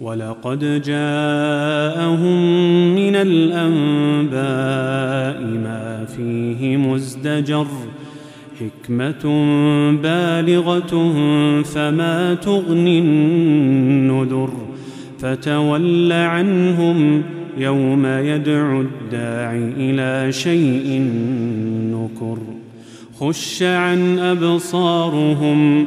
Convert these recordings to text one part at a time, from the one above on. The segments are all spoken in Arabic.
ولقد جاءهم من الأنباء ما فيه مزدجر حكمة بالغة فما تغني النذر فتول عنهم يوم يدعو الداع إلى شيء نكر خش عن أبصارهم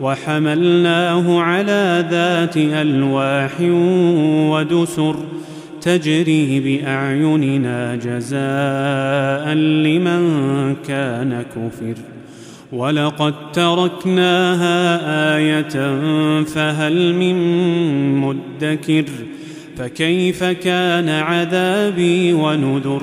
وحملناه على ذات ألواح ودسر تجري بأعيننا جزاء لمن كان كفر. ولقد تركناها آية فهل من مدكر؟ فكيف كان عذابي ونذر؟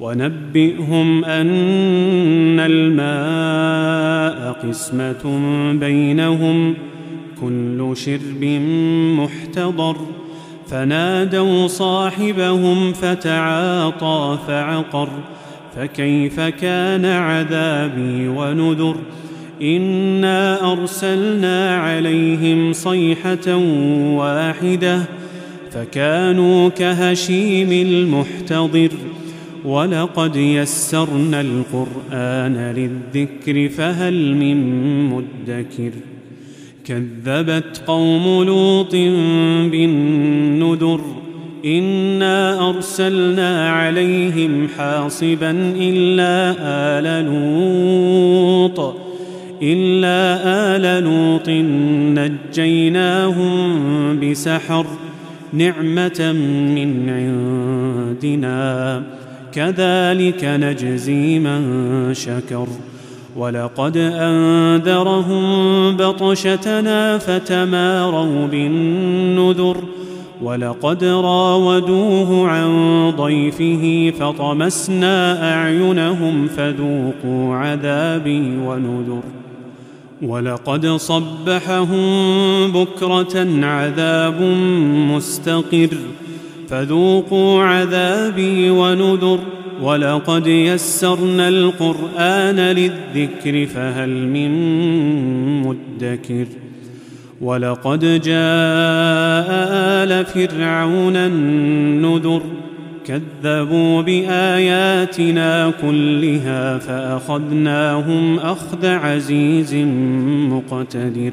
ونبئهم أن الماء قسمة بينهم كل شرب محتضر. فنادوا صاحبهم فتعاطى فعقر. فكيف كان عذابي ونذر؟ إنا أرسلنا عليهم صيحة واحدة. فكانوا كهشيم المحتضر. ولقد يسرنا القرآن للذكر فهل من مدكر كذبت قوم لوط بالنذر إنا أرسلنا عليهم حاصبا إلا آل لوط إلا آل لوط نجيناهم بسحر نعمة من عندنا كذلك نجزي من شكر. ولقد أنذرهم بطشتنا فتماروا بالنذر. ولقد راودوه عن ضيفه فطمسنا أعينهم فذوقوا عذابي ونذر. ولقد صبحهم بكرة عذاب مستقر. فذوقوا عذابي ونذر ولقد يسرنا القرآن للذكر فهل من مدكر ولقد جاء آل فرعون النذر كذبوا بآياتنا كلها فأخذناهم أخذ عزيز مقتدر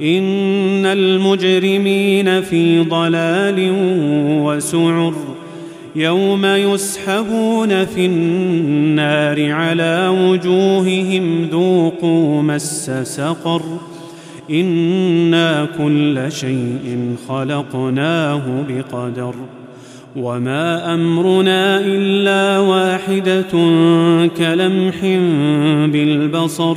إن المجرمين في ضلال وسعر يوم يسحبون في النار على وجوههم ذوقوا مس سقر إنا كل شيء خلقناه بقدر وما أمرنا إلا واحدة كلمح بالبصر